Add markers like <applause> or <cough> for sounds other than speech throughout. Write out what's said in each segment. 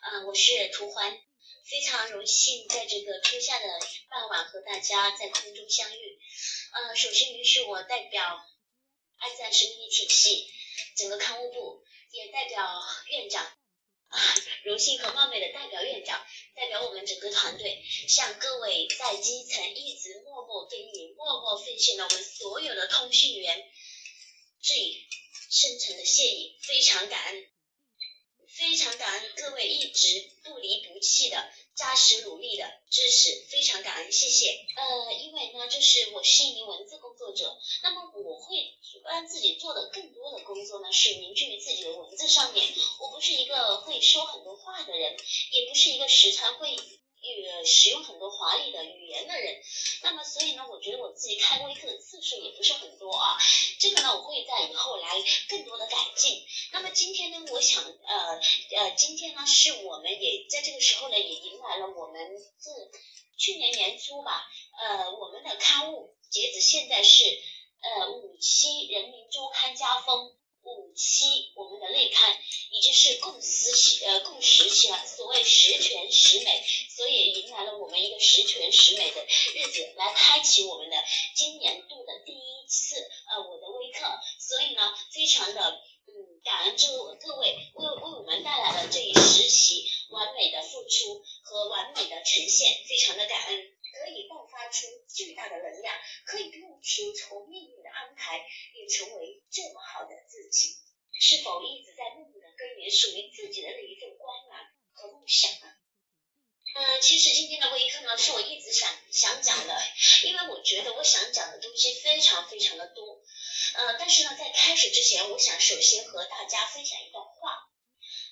啊，我是涂欢，非常荣幸在这个初夏的傍晚和大家在空中相遇。呃，首先允许我代表爱赞生命体系整个刊物部，也代表院长，啊，荣幸和冒昧的代表院长，代表我们整个团队，向各位在基层一直默默耕耘、默默奉献的我们所有的通讯员，致以深沉的谢意，非常感恩。非常感恩各位一直不离不弃的扎实努力的支持，非常感恩，谢谢。呃，因为呢，就是我是一名文字工作者，那么我会让自己做的更多的工作呢，是凝聚于自己的文字上面。我不是一个会说很多话的人，也不是一个时常会。呃，使用很多华丽的语言的人，那么所以呢，我觉得我自己开微课的次数也不是很多啊。这个呢，我会在以后来更多的改进。那么今天呢，我想呃呃，今天呢，是我们也在这个时候呢，也迎来了我们自去年年初吧，呃，我们的刊物截止现在是呃五期《人民周刊》加封。五期我们的内刊已经是共十期呃共十期了，所谓十全十美，所以迎来了我们一个十全十美的日子，来开启我们的今年度的第一次呃我的微课，所以呢，非常的嗯感恩这各位为为我们带来了这一十期完美的付出和完美的呈现，非常的感恩，可以爆发出巨大的能量，可以不用听从命运的安排，也成为这么好的。是否一直在默默的耕耘属于自己的那一份光芒和梦想呢？嗯，其实今天的微课呢，是我一直想想讲的，因为我觉得我想讲的东西非常非常的多。呃，但是呢，在开始之前，我想首先和大家分享一段话，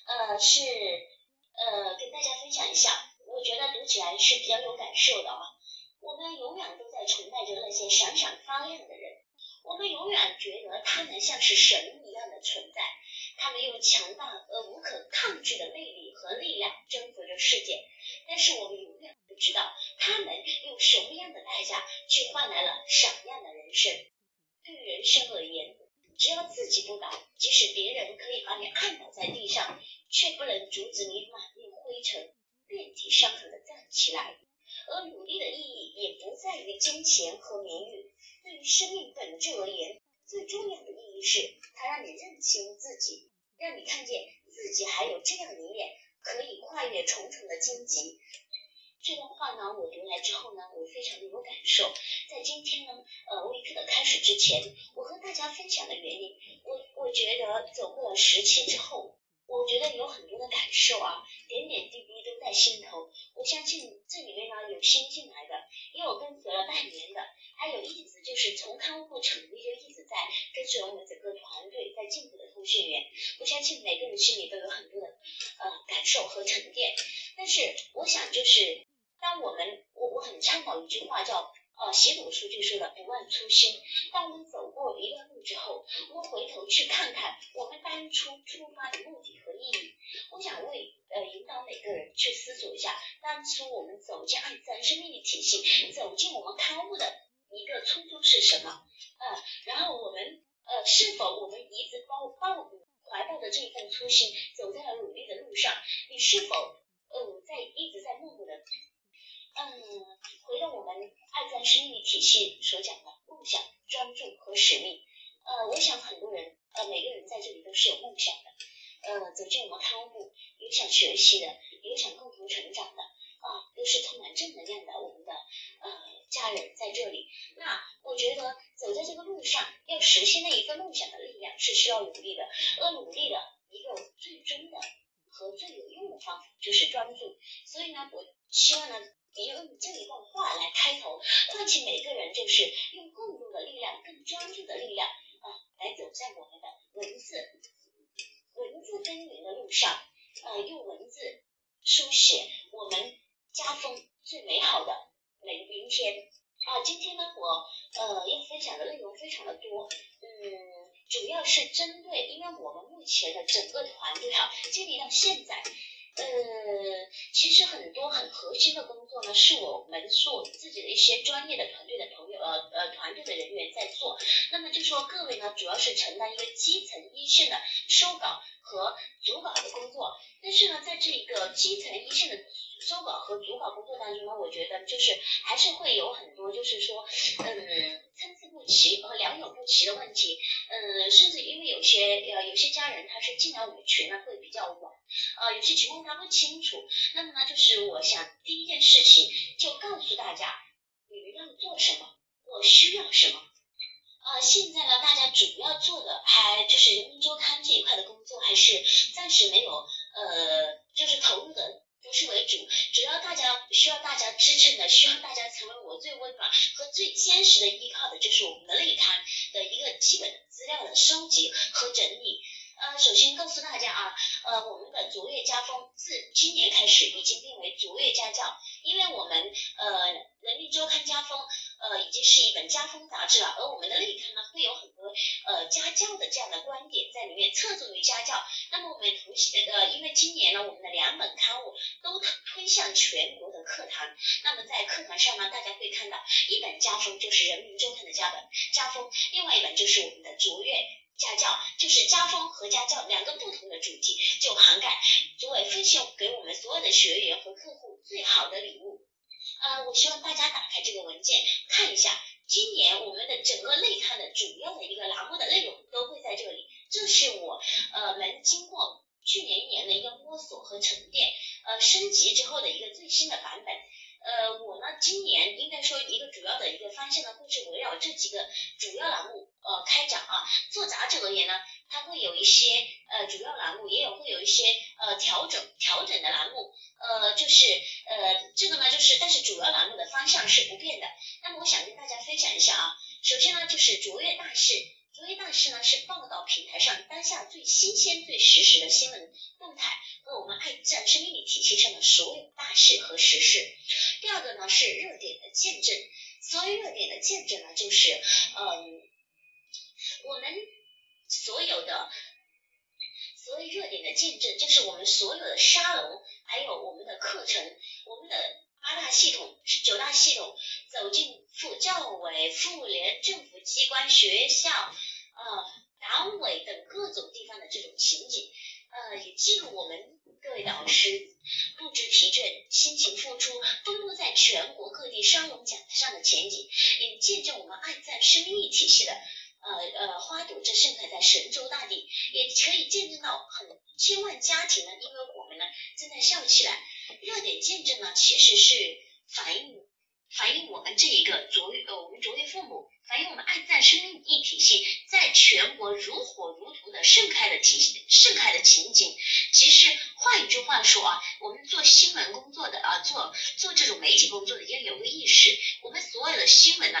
呃，是呃跟大家分享一下，我觉得读起来是比较有感受的啊。我们永远都在崇拜着那些闪闪发亮的人。我们永远觉得他们像是神一样的存在，他们用强大而无可抗拒的魅力和力量征服着世界。但是我们永远不知道，他们用什么样的代价去换来了闪亮的人生。对人生而言，只要自己不倒，即使别人可以把你按倒在地上，却不能阻止你满面灰尘、遍体伤痕的站起来。而努力的意义也不在于金钱和名誉。对于生命本质而言，最重要的意义是，它让你认清自己，让你看见自己还有这样一面，可以跨越重重的荆棘。这段话呢，我读来之后呢，我非常的有感受。在今天呢，呃，微课的开始之前，我和大家分享的原因，我我觉得走过了十期之后，我觉得有很多的感受啊，点点滴滴都在心头。我相信这里面呢，有新进来的，也有跟随了半年的。还有一直就是从刊物部成立就一直在跟随我们整个团队在进步的通讯员，我相信每个人心里都有很多的呃感受和沉淀。但是我想就是当我们我我很倡导一句话叫呃习鲁书就说的不忘初心。当我们走过一段路之后，我们回头去看看我们当初出发的目的和意义。我想为呃引导每个人去思索一下，当初我们走进爱自然生命的体系，走进我们刊物的。一个初衷是什么？呃，然后我们呃，是否我们一直抱抱怀抱的这一份初心，走在了努力的路上？你是否呃，在一直在默默的嗯，回到我们爱在生命体系所讲的梦想、专注和使命？呃，我想很多人呃，每个人在这里都是有梦想的，呃，走进我们刊物，有想学习的，有想共同成长的。啊，都是充满正能量的，我们的呃家人在这里。那我觉得走在这个路上，要实现那一个梦想的力量是需要努力的。而努力的一个最终的和最有用的方法就是专注。所以呢，我希望呢，你用这一段话来开头，唤起每个人，就是用更多的力量、更专注的力量啊，来走在我们的文字文字耕耘的路上。呃，用文字书写我们。家风最美好的明明天啊！今天呢，我呃要分享的内容非常的多，嗯，主要是针对，因为我们目前的整个团队哈，建立到现在，呃，其实很多很核心的工作呢，是我们所自己的一些专业的团队的朋友呃呃团队的人员在做。那么就说各位呢，主要是承担一个基层一线的收稿。和组稿的工作。但是呢，在这个基层一线的收稿和组稿工作当中呢，我觉得就是还是会有很多就是说，嗯，参差不齐和良莠不齐的问题。嗯，甚至因为有些呃有些家人他是进来我们群呢会比较晚，呃，有些情况他不清楚。那么呢，就是我想第一件事情就告诉大家，你们要做什么，我需要什么。啊，现在呢，大家主要做的还就是人民周刊这一块的工作，还是暂时没有呃，就是投入的不是为主，主要大家需要大家支撑的，需要大家成为我最温暖和最坚实的依靠的，就是我们的内刊的一个基本资料的收集和整理。呃，首先告诉大家啊，呃，我们的卓越家风自今年开始已经定为卓越家教，因为我们呃人民周刊家风。呃，已经是一本家风杂志了，而我们的内刊呢，会有很多呃家教的这样的观点在里面，侧重于家教。那么我们图写呃，因为今年呢，我们的两本刊物都推向全国的课堂。那么在课堂上呢，大家会看到一本家风就是人民周刊的家本家风，另外一本就是我们的卓越家教，就是家风和家教两个不同的主题，就涵盖作为分享给我们所有的学员和客户最好的礼物。呃，我希望大家打开这个文件看一下，今年我们的整个内刊的主要的一个栏目的内容都会在这里。这是我呃们经过去年一年的一个摸索和沉淀，呃升级之后的一个最新的版本。呃，我呢今年应该说一个主要的一个方向呢，会是围绕这几个主要栏目呃开展啊。做杂志而言呢，它会有一些呃主要栏目，也有会有一些呃调整调整的栏目。呃，就是呃，这个呢，就是但是主要栏目的方向是不变的。那么我想跟大家分享一下啊，首先呢，就是卓越大事，卓越大事呢是报道平台上当下最新鲜、最实时的新闻动态和我们爱自然生命力体系上的所有大事和实事。第二个呢是热点的见证，所谓热点的见证呢，就是嗯，我们所有的。所谓热点的见证，就是我们所有的沙龙，还有我们的课程，我们的八大系统、九大系统，走进副教委、妇联、政府机关、学校、呃党委等各种地方的这种情景，呃，也记录我们各位导师不知疲倦、辛勤付出、奔波在全国各地沙龙讲台上的前景，也见证我们爱赞生命体系的。呃呃，花朵正盛开在神州大地，也可以见证到很千万家庭呢，因为我们呢正在笑起来。热点见证呢，其实是反映反映我们这一个卓越呃，我们卓越父母，反映我们爱赞生命一体性在全国如火如荼的盛开的体盛开的情景。其实换一句话说啊，我们做新闻工作的啊，做做这种媒体工作的，要有个意识，我们所有的新闻呢。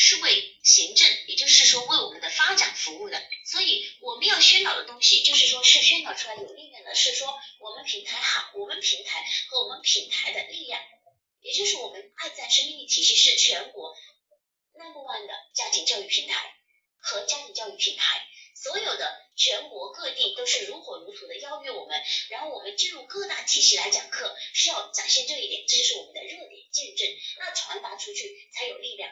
是为行政，也就是说为我们的发展服务的，所以我们要宣导的东西，就是说是宣导出来有力量的，是说我们平台好，我们平台和我们平台的力量，也就是我们爱在生命力体系是全国 number one 的家庭教育平台和家庭教育平台，所有的全国各地都是如火如荼的邀约我们，然后我们进入各大体系来讲课，是要展现这一点，这就是我们的热点见证，那传达出去才有力量。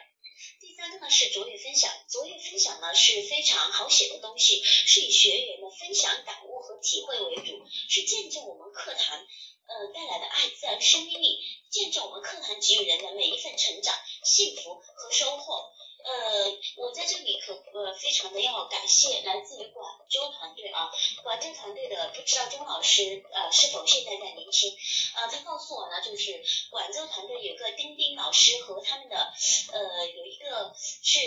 第三个呢是卓越分享，卓越分享呢是非常好写的东西，是以学员的分享感悟和体会为主，是见证我们课堂呃带来的爱自然生命力，见证我们课堂给予人的每一份成长、幸福和收获。呃，我在这里可呃非常的要感谢来自于广州团队啊，广州团队的不知道钟老师呃是否现在在聆听？呃，他告诉我呢，就是广州团队有个丁丁老师和他们的呃有一个是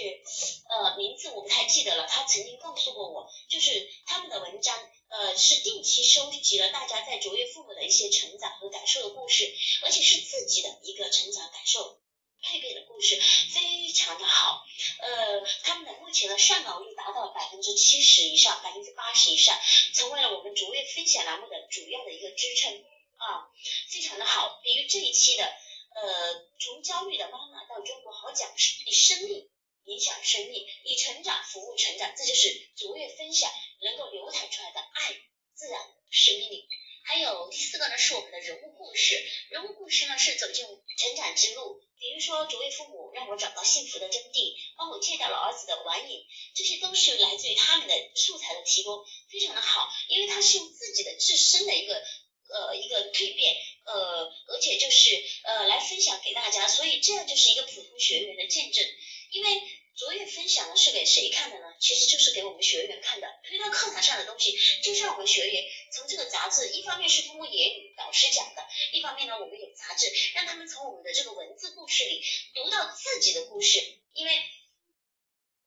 呃名字我不太记得了，他曾经告诉过我，就是他们的文章呃是定期收集了大家在卓越父母的一些成长和感受的故事，而且是自己的一个成长感受。蜕变的故事非常的好，呃，他们的目前的上稿率达到百分之七十以上，百分之八十以上，成为了我们卓越分享栏目的主要的一个支撑啊，非常的好。比如这一期的，呃，从焦虑的妈妈到中国好讲师以生命影响生命，以成长服务成长，这就是卓越分享能够流淌出来的爱自然生命力。还有第四个呢，是我们的人物故事，人物故事呢是走进成长之路。比如说，卓越父母，让我找到幸福的真谛，帮我戒掉了儿子的网瘾，这些都是来自于他们的素材的提供，非常的好，因为他是用自己的自身的一个呃一个蜕变，呃，而且就是呃来分享给大家，所以这样就是一个普通学员的见证，因为。卓越分享的是给谁看的？其实就是给我们学员看的。推到课堂上的东西，就是让我们学员从这个杂志，一方面是通过言语导师讲的，一方面呢，我们有杂志，让他们从我们的这个文字故事里读到自己的故事。因为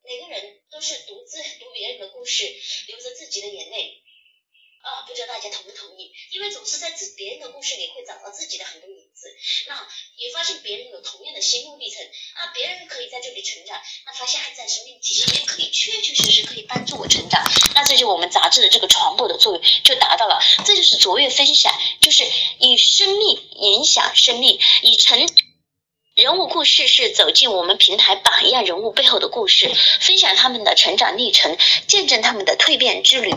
每个人都是独自读别人的故事，流着自己的眼泪。啊，不知道大家同不同意？因为总是在自别人的故事里会找到自己的很多那也发现别人有同样的心路历程啊，别人可以在这里成长，那发现还在生命体系也可以确确实实可以帮助我成长，那这就我们杂志的这个传播的作用就达到了，这就是卓越分享，就是以生命影响生命，以成。人物故事是走进我们平台榜样人物背后的故事，分享他们的成长历程，见证他们的蜕变之旅。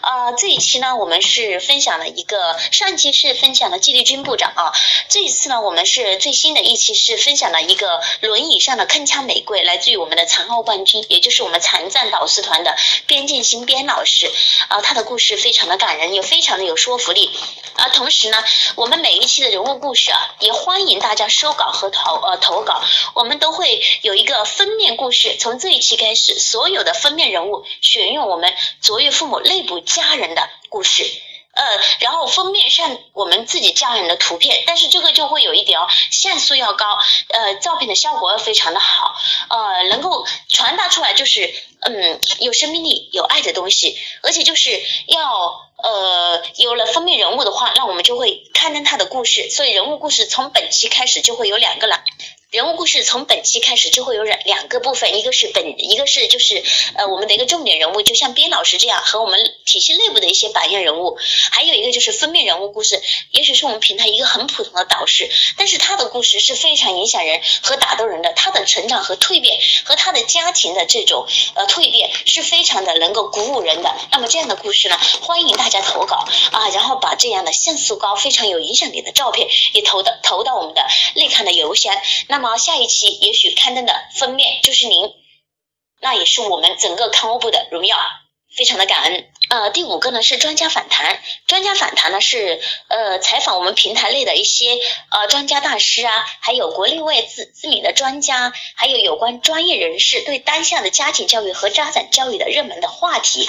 啊，这一期呢，我们是分享了一个，上期是分享了纪律军部长啊，这一次呢，我们是最新的一期是分享了一个轮椅上的铿锵玫瑰，来自于我们的残奥冠军，也就是我们残障导师团的边静心边老师啊，他的故事非常的感人，也非常的有说服力。啊，同时呢，我们每一期的人物故事啊，也欢迎大家收稿和投。呃，投稿我们都会有一个封面故事，从这一期开始，所有的封面人物选用我们卓越父母内部家人的故事，呃，然后封面上我们自己家人的图片，但是这个就会有一点哦，像素要高，呃，照片的效果要非常的好，呃，能够传达出来就是嗯有生命力、有爱的东西，而且就是要。呃，有了封面人物的话，那我们就会刊登他的故事，所以人物故事从本期开始就会有两个了。人物故事从本期开始就会有两两个部分，一个是本，一个是就是呃我们的一个重点人物，就像边老师这样和我们体系内部的一些榜样人物，还有一个就是封面人物故事，也许是我们平台一个很普通的导师，但是他的故事是非常影响人和打动人的，他的成长和蜕变和他的家庭的这种呃蜕变是非常的能够鼓舞人的。那么这样的故事呢，欢迎大家投稿啊，然后把这样的像素高、非常有影响力的照片也投到投到我们的内刊的邮箱。那么下一期也许刊登的封面就是您，那也是我们整个刊物部的荣耀，非常的感恩。呃，第五个呢是专家访谈，专家访谈呢是呃采访我们平台内的一些呃专家大师啊，还有国内外知知名的专家，还有有关专业人士对当下的家庭教育和家长教育的热门的话题，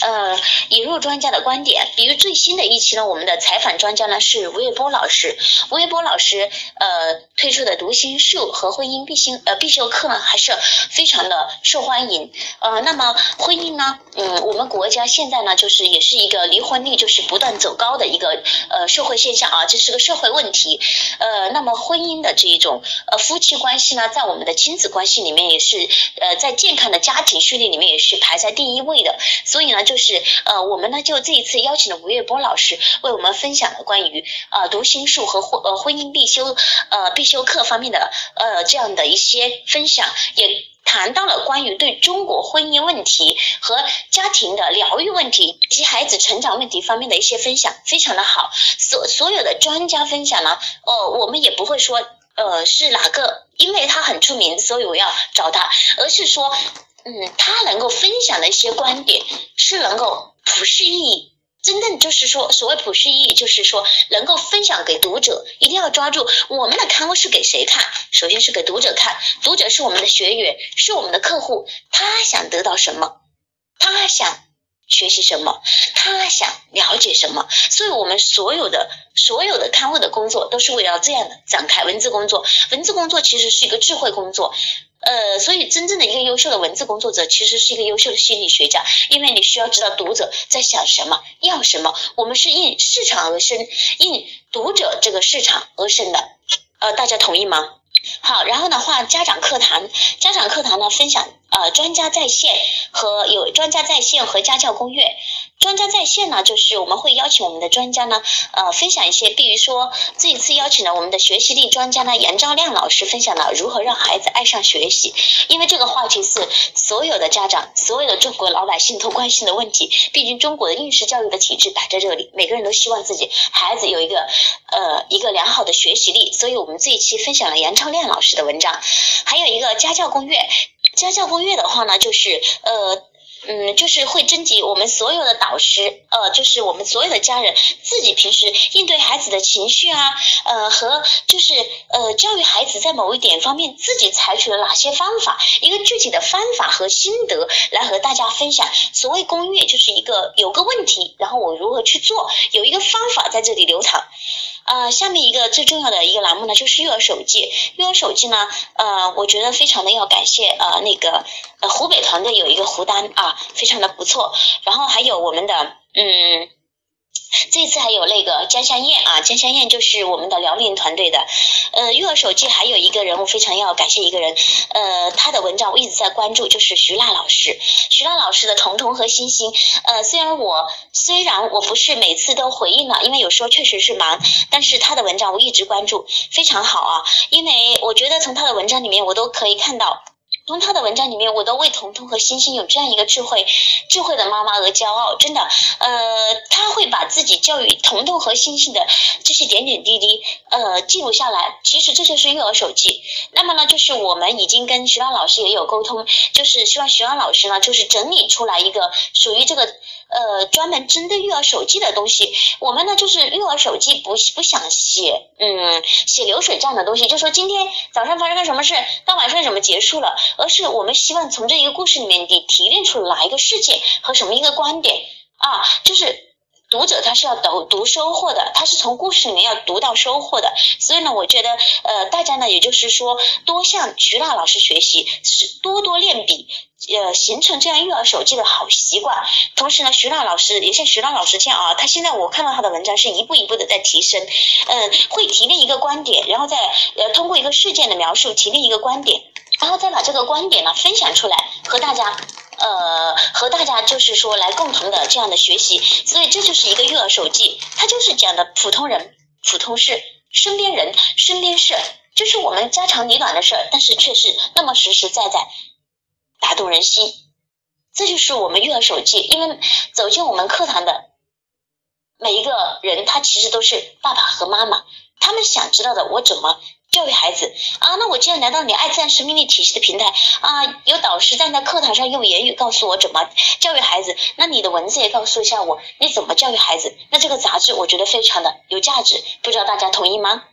呃引入专家的观点。比如最新的一期呢，我们的采访专家呢是吴月波老师，吴月波老师呃推出的读心术和婚姻必修呃必修课呢还是非常的受欢迎。呃，那么婚姻呢，嗯，我们国家现在。那就是也是一个离婚率就是不断走高的一个呃社会现象啊，这是个社会问题。呃，那么婚姻的这一种呃夫妻关系呢，在我们的亲子关系里面也是呃在健康的家庭序列里面也是排在第一位的。所以呢，就是呃我们呢就这一次邀请了吴月波老师为我们分享了关于呃读心术和婚呃婚姻必修呃必修课方面的呃这样的一些分享也。谈到了关于对中国婚姻问题和家庭的疗愈问题以及孩子成长问题方面的一些分享，非常的好。所所有的专家分享呢，呃，我们也不会说，呃，是哪个，因为他很出名，所以我要找他，而是说，嗯，他能够分享的一些观点是能够普世意义。真正就是说，所谓普世意义，就是说能够分享给读者，一定要抓住我们的刊物是给谁看？首先是给读者看，读者是我们的学员，是我们的客户，他想得到什么？他想学习什么？他想了解什么？所以我们所有的所有的刊物的工作都是围绕这样的展开文字工作。文字工作其实是一个智慧工作。呃，所以真正的一个优秀的文字工作者，其实是一个优秀的心理学家，因为你需要知道读者在想什么，要什么。我们是应市场而生，应读者这个市场而生的。呃，大家同意吗？好，然后的话，家长课堂，家长课堂呢，分享呃专家在线和有专家在线和家教攻略。专家在线呢，就是我们会邀请我们的专家呢，呃，分享一些，比如说这一次邀请了我们的学习力专家呢，杨兆亮老师分享了如何让孩子爱上学习，因为这个话题是所有的家长、所有的中国老百姓都关心的问题。毕竟中国的应试教育的体制摆在这里，每个人都希望自己孩子有一个呃一个良好的学习力，所以我们这一期分享了杨兆亮老师的文章，还有一个家教攻略。家教攻略的话呢，就是呃。嗯，就是会征集我们所有的导师，呃，就是我们所有的家人自己平时应对孩子的情绪啊，呃，和就是呃教育孩子在某一点方面自己采取了哪些方法，一个具体的方法和心得来和大家分享。所谓攻略，就是一个有个问题，然后我如何去做，有一个方法在这里流淌。呃，下面一个最重要的一个栏目呢，就是育儿手记。育儿手记呢，呃，我觉得非常的要感谢呃那个呃湖北团队有一个胡丹啊，非常的不错。然后还有我们的嗯。这次还有那个江香燕啊，江香燕就是我们的辽宁团队的。呃，育儿手记还有一个人物非常要感谢一个人，呃，他的文章我一直在关注，就是徐娜老师。徐娜老师的《彤彤和星星》，呃，虽然我虽然我不是每次都回应了，因为有时候确实是忙，但是他的文章我一直关注，非常好啊。因为我觉得从他的文章里面，我都可以看到。从他的文章里面，我都为彤彤和星星有这样一个智慧、智慧的妈妈而骄傲。真的，呃，他会把自己教育彤彤和星星的这些点点滴滴，呃，记录下来。其实这就是育儿手记。那么呢，就是我们已经跟徐浪老师也有沟通，就是希望徐浪老师呢，就是整理出来一个属于这个。呃，专门针对育儿手记的东西，我们呢就是育儿手记不不想写，嗯，写流水账的东西，就说今天早上发生了什么事，到晚上怎么结束了，而是我们希望从这一个故事里面你提炼出哪一个事件和什么一个观点。啊，就是读者他是要读读收获的，他是从故事里面要读到收获的，所以呢，我觉得呃大家呢也就是说多向徐娜老师学习，是多多练笔。呃，形成这样育儿手记的好习惯。同时呢，徐浪老师也像徐浪老师这样啊，他现在我看到他的文章是一步一步的在提升。嗯，会提炼一个观点，然后再呃通过一个事件的描述提炼一个观点，然后再把这个观点呢分享出来，和大家呃和大家就是说来共同的这样的学习。所以这就是一个育儿手记，它就是讲的普通人、普通事、身边人、身边事，就是我们家长里短的事儿，但是却是那么实实在在。打动人心，这就是我们育儿手记。因为走进我们课堂的每一个人，他其实都是爸爸和妈妈，他们想知道的，我怎么教育孩子啊？那我既然来到你爱自然生命力体系的平台啊，有导师站在课堂上用言语告诉我怎么教育孩子，那你的文字也告诉一下我你怎么教育孩子？那这个杂志我觉得非常的有价值，不知道大家同意吗？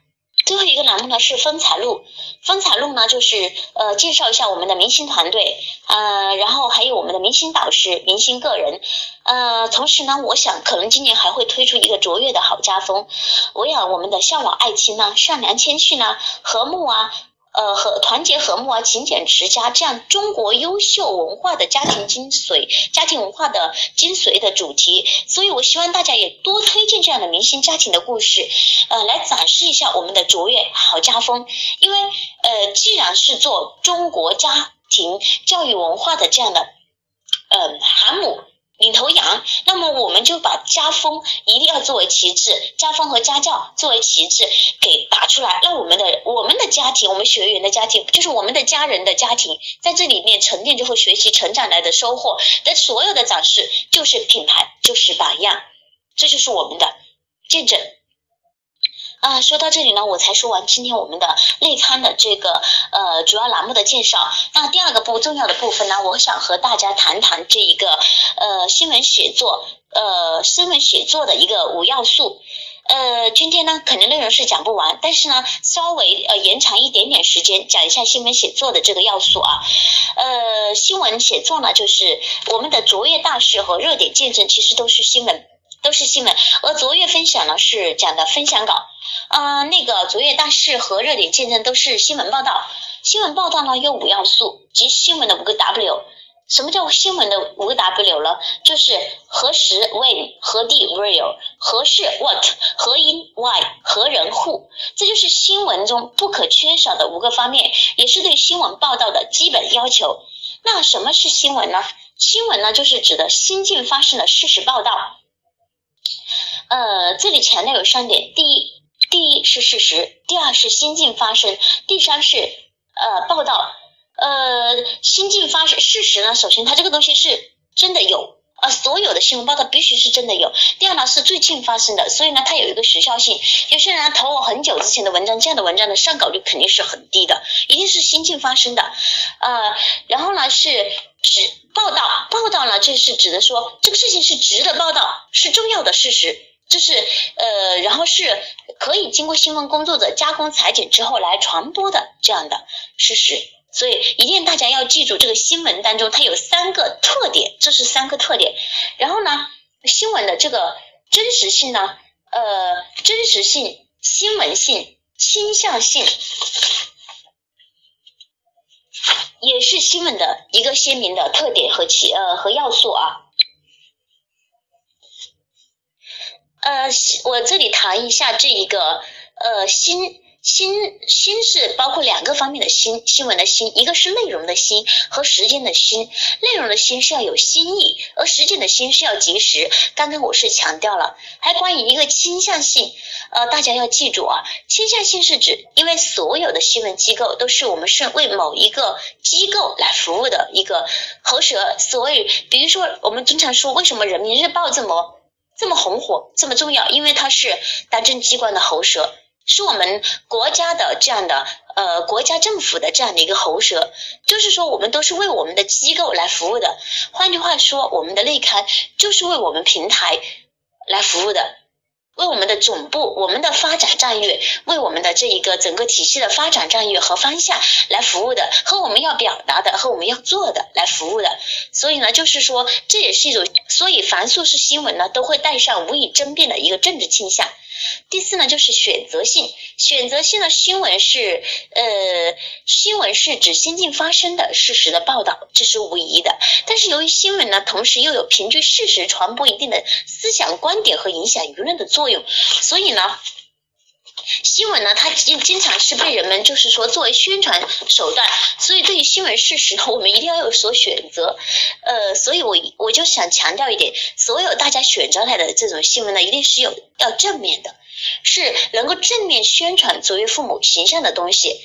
最后一个栏目呢是风采录，风采录呢就是呃介绍一下我们的明星团队，呃，然后还有我们的明星导师、明星个人，呃，同时呢，我想可能今年还会推出一个卓越的好家风，围绕我们的向往爱情呢、善良谦逊呢、和睦啊。呃，和团结和睦啊，勤俭持家，这样中国优秀文化的家庭精髓、家庭文化的精髓的主题，所以我希望大家也多推荐这样的明星家庭的故事，呃，来展示一下我们的卓越好家风。因为呃，既然是做中国家庭教育文化的这样的，嗯，航母。领头羊，那么我们就把家风一定要作为旗帜，家风和家教作为旗帜给打出来，让我们的我们的家庭，我们学员的家庭，就是我们的家人的家庭，在这里面沉淀就会学习成长来的收获的所有的展示，就是品牌，就是榜样，这就是我们的见证。啊，说到这里呢，我才说完今天我们的内刊的这个呃主要栏目的介绍。那第二个不重要的部分呢，我想和大家谈谈这一个呃新闻写作呃新闻写作的一个五要素。呃，今天呢可能内容是讲不完，但是呢稍微呃延长一点点时间讲一下新闻写作的这个要素啊。呃，新闻写作呢就是我们的卓越大事和热点见证，其实都是新闻。都是新闻，而卓越分享呢是讲的分享稿，啊，那个卓越大事和热点见证都是新闻报道。新闻报道呢有五要素，即新闻的五个 W。什么叫新闻的五个 W 呢？就是何时 When，何地 Where，何事 What，何因 Why，何人 Who。这就是新闻中不可缺少的五个方面，也是对新闻报道的基本要求。那什么是新闻呢？新闻呢，就是指的新近发生的事实报道。呃，这里强调有三点：第一，第一是事实；第二是新近发生；第三是呃报道。呃，新近发生事实呢，首先它这个东西是真的有。啊，所有的新闻报道必须是真的有。第二呢，是最近发生的，所以呢，它有一个时效性。有些人投我很久之前的文章，这样的文章的上稿率肯定是很低的，一定是新近发生的。呃，然后呢是指报道，报道呢这是指的说这个事情是值得报道，是重要的事实，就是呃，然后是可以经过新闻工作者加工裁剪之后来传播的这样的事实。所以一定大家要记住，这个新闻当中它有三个特点，这是三个特点。然后呢，新闻的这个真实性呢，呃，真实性、新闻性、倾向性，也是新闻的一个鲜明的特点和其呃和要素啊。呃，我这里谈一下这一个呃新。新新是包括两个方面的新新闻的新，一个是内容的新和时间的新。内容的新是要有新意，而时间的新是要及时。刚刚我是强调了，还关于一个倾向性，呃，大家要记住啊，倾向性是指，因为所有的新闻机构都是我们是为某一个机构来服务的一个喉舌，所以比如说我们经常说，为什么人民日报这么这么红火，这么重要？因为它是党政机关的喉舌。是我们国家的这样的呃国家政府的这样的一个喉舌，就是说我们都是为我们的机构来服务的。换句话说，我们的内刊就是为我们平台来服务的，为我们的总部、我们的发展战略、为我们的这一个整个体系的发展战略和方向来服务的，和我们要表达的和我们要做的来服务的。所以呢，就是说这也是一种，所以凡素是新闻呢，都会带上无以争辩的一个政治倾向。第四呢，就是选择性。选择性的新闻是，呃，新闻是指新近发生的事实的报道，这是无疑的。但是由于新闻呢，同时又有凭据事实传播一定的思想观点和影响舆论的作用，所以呢，新闻呢，它经经常是被人们就是说作为宣传手段。所以对于新闻事实，我们一定要有所选择。呃，所以我我就想强调一点，所有大家选择来的这种新闻呢，一定是有要正面的。是能够正面宣传作为父母形象的东西，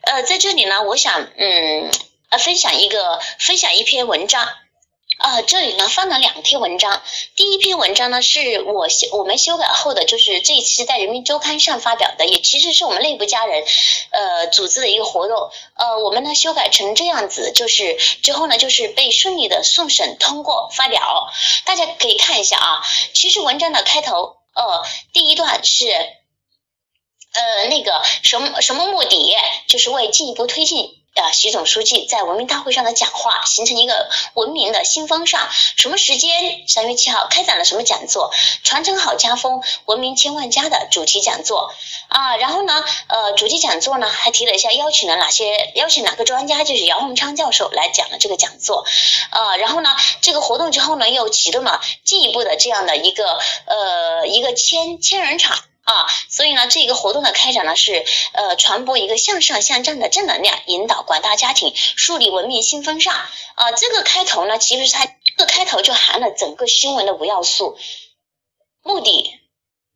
呃，在这里呢，我想，嗯，呃，分享一个，分享一篇文章，啊，这里呢放了两篇文章，第一篇文章呢是我修我们修改后的，就是这一期在人民周刊上发表的，也其实是我们内部家人，呃，组织的一个活动，呃，我们呢修改成这样子，就是之后呢就是被顺利的送审通过发表，大家可以看一下啊，其实文章的开头。呃，第一段是，呃，那个什么什么目的，就是为进一步推进啊，习总书记在文明大会上的讲话，形成一个文明的新风尚。什么时间？三月七号开展了什么讲座？传承好家风，文明千万家的主题讲座啊。然后呢，呃，主题讲座呢还提了一下邀请了哪些，邀请哪个专家，就是姚洪昌教授来讲了这个讲座啊。然后呢，这个活动之后呢，又启动了进一步的这样的一个呃一个。千千人场啊，所以呢，这个活动的开展呢是呃传播一个向上向战的正能量，引导广大家庭树立文明新风尚啊。这个开头呢，其实它这个开头就含了整个新闻的五要素：目的、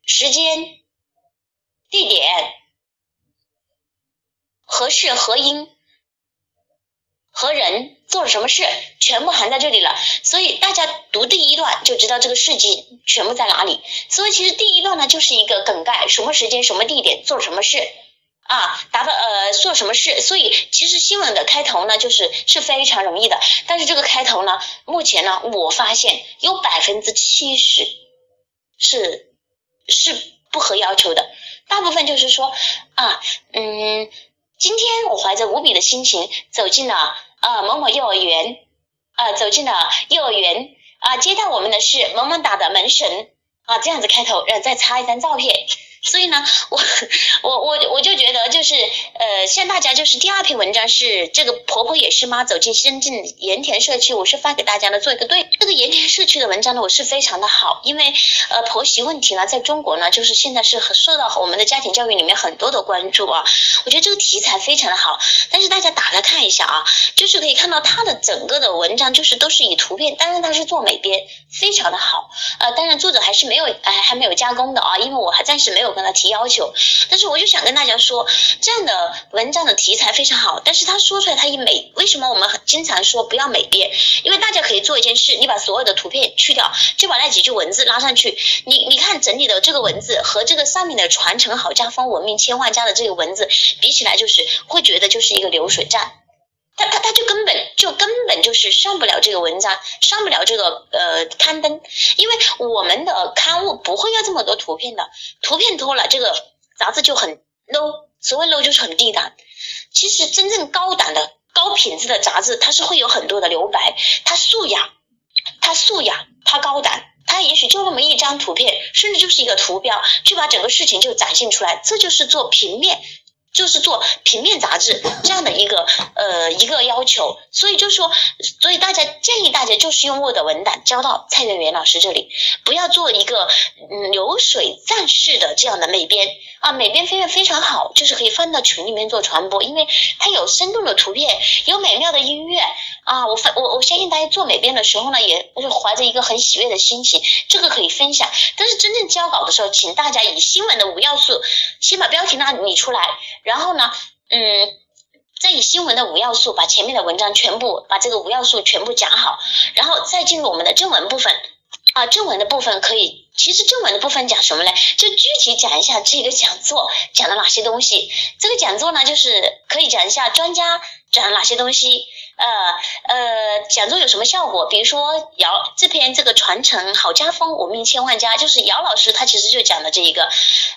时间、地点、何事何因。和人做了什么事，全部含在这里了。所以大家读第一段就知道这个事迹全部在哪里。所以其实第一段呢就是一个梗概，什么时间、什么地点做了什么事啊，达到呃做什么事。所以其实新闻的开头呢就是是非常容易的，但是这个开头呢，目前呢我发现有百分之七十是是不合要求的，大部分就是说啊嗯。今天我怀着无比的心情走进了啊某某幼儿园啊走进了幼儿园啊接待我们的是萌萌哒的门神啊这样子开头，然后再插一张照片。所以呢，我我我我就觉得就是呃，像大家就是第二篇文章是这个婆婆也是妈走进深圳盐田社区，我是发给大家的做一个对这个盐田社区的文章呢，我是非常的好，因为呃婆媳问题呢，在中国呢，就是现在是很受到我们的家庭教育里面很多的关注啊，我觉得这个题材非常的好，但是大家打开看一下啊，就是可以看到它的整个的文章就是都是以图片，当然它是做美编，非常的好，呃，当然作者还是没有哎还没有加工的啊，因为我还暂时没有跟他提要求，但是我就想跟大家说，这样的文章的题材非常好，但是他说出来他一美，为什么我们经常说不要美编？因为大家可以做一件事，你把所有的图片去掉，就把那几句文字拉上去，你你看整理的这个文字和这个上面的传承好家风文明千万家的这个文字比起来，就是会觉得就是一个流水账。他他他就根本就根本就是上不了这个文章，上不了这个呃刊登，因为我们的刊物不会要这么多图片的，图片多了这个杂志就很 low，所谓 low 就是很低档。其实真正高档的高品质的杂志，它是会有很多的留白，它素雅，它素雅，它高档，它也许就那么一张图片，甚至就是一个图标，就把整个事情就展现出来，这就是做平面。就是做平面杂志这样的一个呃一个要求，所以就说，所以大家建议大家就是用 Word 文档交到蔡元元老师这里，不要做一个嗯流水账式的这样的美编。啊，美编飞跃非常好，就是可以放到群里面做传播，因为它有生动的图片，有美妙的音乐啊，我分我我相信大家做美编的时候呢，也是怀着一个很喜悦的心情，这个可以分享。但是真正交稿的时候，请大家以新闻的五要素，先把标题呢拟出来。然后呢，嗯，再以新闻的五要素把前面的文章全部把这个五要素全部讲好，然后再进入我们的正文部分啊，正文的部分可以，其实正文的部分讲什么呢？就具体讲一下这个讲座讲了哪些东西。这个讲座呢，就是可以讲一下专家讲了哪些东西。呃呃，讲座有什么效果？比如说姚这篇这个传承好家风，我命千万家，就是姚老师他其实就讲的这一个，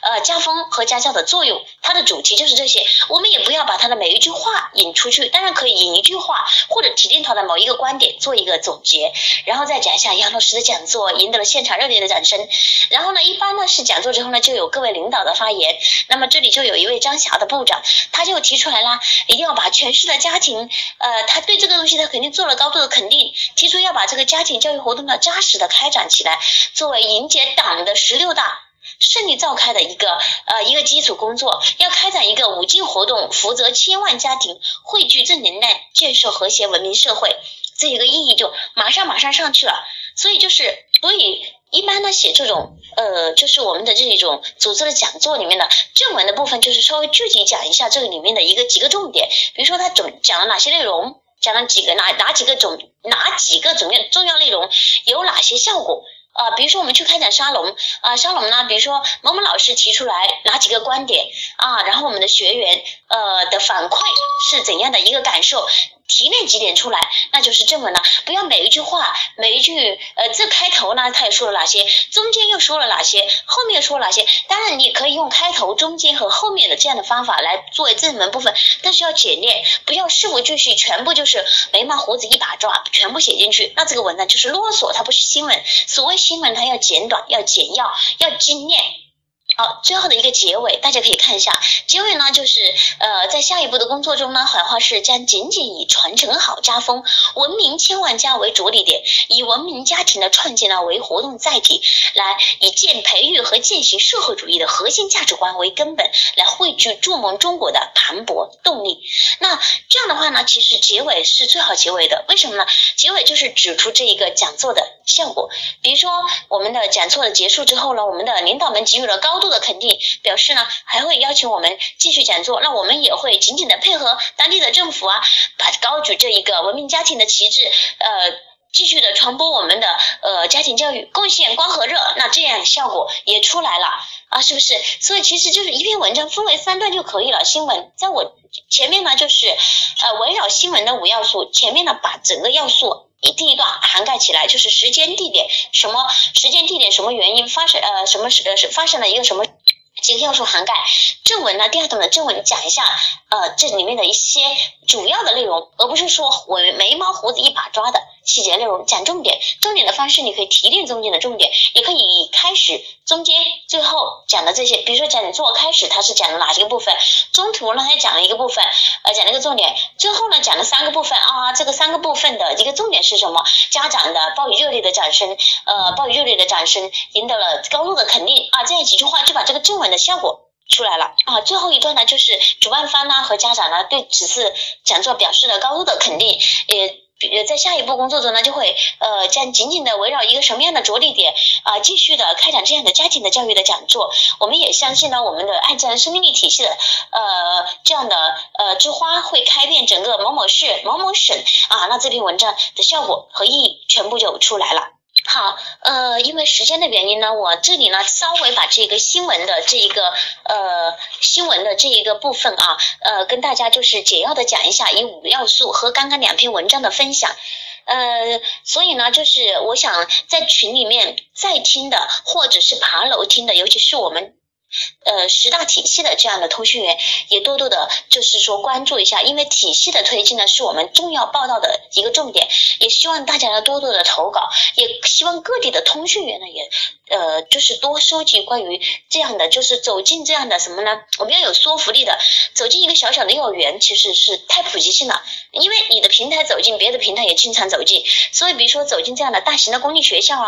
呃，家风和家教的作用，它的主题就是这些。我们也不要把他的每一句话引出去，当然可以引一句话或者提炼他的某一个观点做一个总结，然后再讲一下杨老师的讲座赢得了现场热烈的掌声。然后呢，一般呢是讲座之后呢就有各位领导的发言，那么这里就有一位张霞的部长，他就提出来啦，一定要把全市的家庭，呃，他。对这个东西，他肯定做了高度的肯定，提出要把这个家庭教育活动呢扎实的开展起来，作为迎接党的十六大顺利召开的一个呃一个基础工作，要开展一个五进活动，福泽千万家庭，汇聚正能量，建设和谐文明社会，这一个意义就马上马上上去了。所以就是，所以一般呢写这种呃就是我们的这一种组织的讲座里面的正文的部分，就是稍微具体讲一下这个里面的一个几个重点，比如说他总讲了哪些内容。讲了几个哪哪几个种哪几个重要重要内容有哪些效果啊？比如说我们去开展沙龙啊，沙龙呢，比如说某某老师提出来哪几个观点啊，然后我们的学员呃的反馈是怎样的一个感受？提炼几点出来，那就是正文了。不要每一句话，每一句，呃，这开头呢，他也说了哪些，中间又说了哪些，后面说了哪些。当然，你可以用开头、中间和后面的这样的方法来作为正文部分，但是要简练，不要事无巨细，全部就是眉毛胡子一把抓，全部写进去。那这个文章就是啰嗦，它不是新闻。所谓新闻，它要简短，要简要，要精炼。好，最后的一个结尾，大家可以看一下。结尾呢，就是呃，在下一步的工作中呢，怀化市将仅仅以传承好家风、文明千万家为着力点，以文明家庭的创建呢为活动载体，来以建培育和践行社会主义的核心价值观为根本，来汇聚筑梦中国的磅礴动力。那这样的话呢，其实结尾是最好结尾的。为什么呢？结尾就是指出这一个讲座的效果。比如说，我们的讲座的结束之后呢，我们的领导们给予了高度。的肯定表示呢，还会邀请我们继续讲座，那我们也会紧紧的配合当地的政府啊，把高举这一个文明家庭的旗帜，呃，继续的传播我们的呃家庭教育，贡献光和热，那这样效果也出来了啊，是不是？所以其实就是一篇文章分为三段就可以了。新闻在我前面呢，就是呃围绕新闻的五要素，前面呢把整个要素。第一段涵盖起来就是时间地点什么时间地点什么原因发生呃什么时呃是发生了一个什么几个要素涵盖正文呢第二段的正文讲一下呃这里面的一些主要的内容而不是说我眉毛胡子一把抓的细节内容，讲重点。重点的方式，你可以提炼中间的重点，也可以以开始、中间、最后讲的这些，比如说讲座开始他是讲了哪几个部分，中途呢他讲了一个部分，呃讲了一个重点，最后呢讲了三个部分啊，这个三个部分的一个重点是什么？家长的报以热烈的掌声，呃报以热烈的掌声，赢得了高度的肯定啊，这样几句话就把这个正文的效果。出来了啊！最后一段呢，就是主办方呢和家长呢对此次讲座表示了高度的肯定，也在下一步工作中呢就会呃将紧紧的围绕一个什么样的着力点啊继续的开展这样的家庭的教育的讲座。我们也相信呢，我们的爱自然生命力体系的呃这样的呃之花会开遍整个某某市某某省啊，那这篇文章的效果和意义全部就出来了。好，呃，因为时间的原因呢，我这里呢稍微把这个新闻的这一个呃新闻的这一个部分啊，呃，跟大家就是简要的讲一下，以五要素和刚刚两篇文章的分享，呃，所以呢，就是我想在群里面在听的或者是爬楼听的，尤其是我们。呃，十大体系的这样的通讯员也多多的，就是说关注一下，因为体系的推进呢是我们重要报道的一个重点，也希望大家呢多多的投稿，也希望各地的通讯员呢也呃就是多收集关于这样的，就是走进这样的什么呢？我们要有说服力的，走进一个小小的幼儿园其实是太普及性了，因为你的平台走进，别的平台也经常走进，所以比如说走进这样的大型的公立学校啊。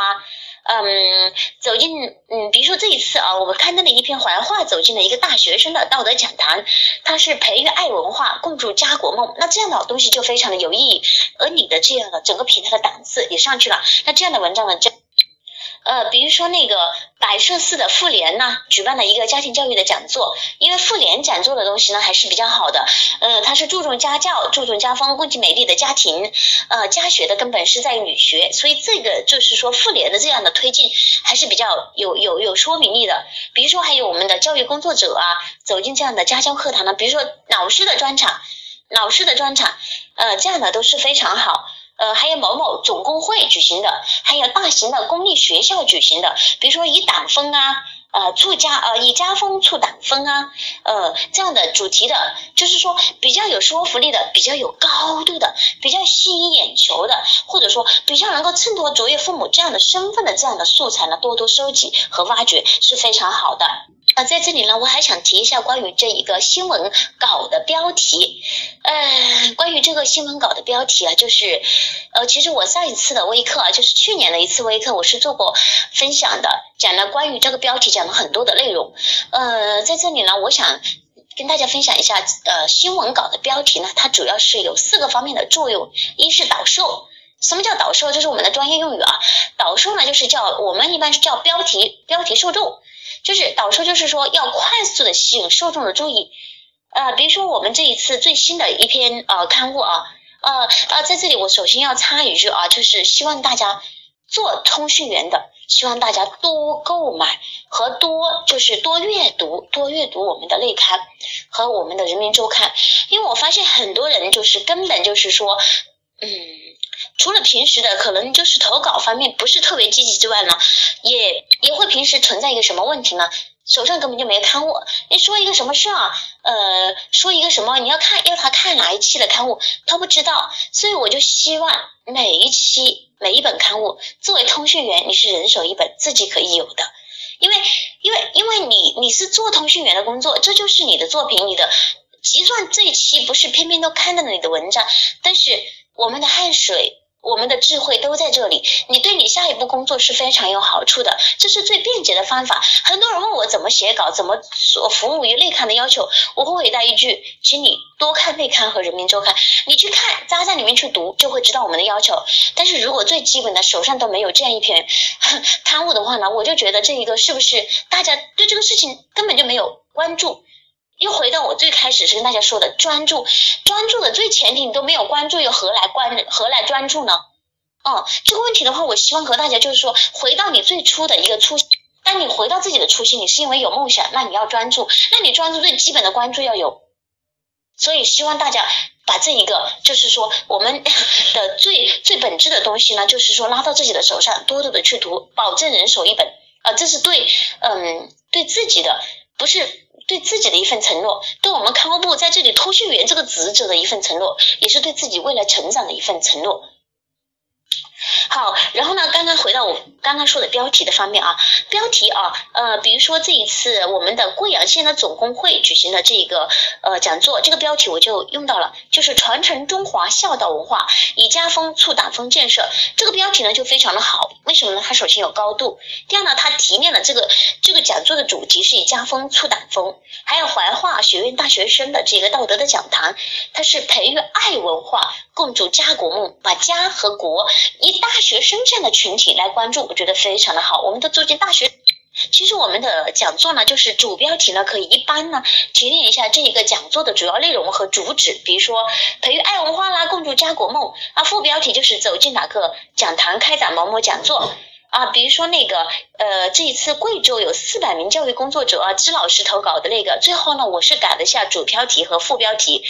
嗯，走进嗯，比如说这一次啊，我们刊登了一篇怀化走进了一个大学生的道德讲坛，它是培育爱文化，共筑家国梦。那这样的东西就非常的有意义，而你的这样的整个平台的档次也上去了。那这样的文章呢，就。呃，比如说那个百社寺的妇联呢，举办了一个家庭教育的讲座。因为妇联讲座的东西呢还是比较好的，呃，它是注重家教，注重家风，共济美丽的家庭。呃，家学的根本是在于女学，所以这个就是说妇联的这样的推进还是比较有有有说明力的。比如说还有我们的教育工作者啊，走进这样的家教课堂呢，比如说老师的专场，老师的专场，呃，这样的都是非常好。呃，还有某某总工会举行的，还有大型的公立学校举行的，比如说以党风啊，呃，促家呃以家风促党风啊，呃这样的主题的，就是说比较有说服力的，比较有高度的，比较吸引眼球的，或者说比较能够衬托卓越父母这样的身份的这样的素材呢，多多收集和挖掘是非常好的。那在这里呢，我还想提一下关于这一个新闻稿的标题。呃，关于这个新闻稿的标题啊，就是呃，其实我上一次的微课啊，就是去年的一次微课，我是做过分享的，讲了关于这个标题讲了很多的内容。呃，在这里呢，我想跟大家分享一下，呃，新闻稿的标题呢，它主要是有四个方面的作用。一是导售，什么叫导售？就是我们的专业用语啊。导售呢，就是叫我们一般是叫标题，标题受众。就是导售，就是说要快速的吸引受众的注意，呃，比如说我们这一次最新的一篇呃刊物啊，呃呃，在这里我首先要插一句啊，就是希望大家做通讯员的，希望大家多购买和多就是多阅读，多阅读我们的内刊和我们的人民周刊，因为我发现很多人就是根本就是说，嗯。除了平时的可能就是投稿方面不是特别积极之外呢，也也会平时存在一个什么问题呢？手上根本就没刊物，你说一个什么事啊？呃，说一个什么你要看要他看哪一期的刊物，他不知道，所以我就希望每一期每一本刊物作为通讯员，你是人手一本，自己可以有的，因为因为因为你你是做通讯员的工作，这就是你的作品，你的就算这一期不是偏偏都看到了你的文章，但是我们的汗水。我们的智慧都在这里，你对你下一步工作是非常有好处的，这是最便捷的方法。很多人问我怎么写稿，怎么所服务于内刊的要求，我会回答一句，请你多看内刊和人民周刊，你去看扎在里面去读，就会知道我们的要求。但是如果最基本的手上都没有这样一篇 <laughs> 刊物的话呢，我就觉得这一个是不是大家对这个事情根本就没有关注？又回到我最开始是跟大家说的专注，专注的最前提你都没有关注，又何来关何来专注呢？哦，这个问题的话，我希望和大家就是说，回到你最初的一个初心。当你回到自己的初心，你是因为有梦想，那你要专注，那你专注最基本的关注要有。所以希望大家把这一个就是说我们 <laughs> 的最最本质的东西呢，就是说拉到自己的手上，多多的去读，保证人手一本啊，这是对嗯对自己的不是。对自己的一份承诺，对我们康复部在这里通讯员这个职责的一份承诺，也是对自己未来成长的一份承诺。好，然后呢，刚刚回到我刚刚说的标题的方面啊，标题啊，呃，比如说这一次我们的贵阳县的总工会举行的这个呃讲座，这个标题我就用到了，就是传承中华孝道文化，以家风促党风建设。这个标题呢就非常的好，为什么呢？它首先有高度，第二呢，它提炼了这个这个讲座的主题是以家风促党风，还有怀化学院大学生的这个道德的讲堂，它是培育爱文化，共筑家国梦，把家和国一大学生这样的群体来关注，我觉得非常的好。我们都走进大学，其实我们的讲座呢，就是主标题呢，可以一般呢提炼一下这一个讲座的主要内容和主旨，比如说培育爱文化啦，共筑家国梦啊。副标题就是走进哪个讲堂开展某某讲座啊，比如说那个呃，这一次贵州有四百名教育工作者啊，支老师投稿的那个，最后呢，我是改了一下主标题和副标题。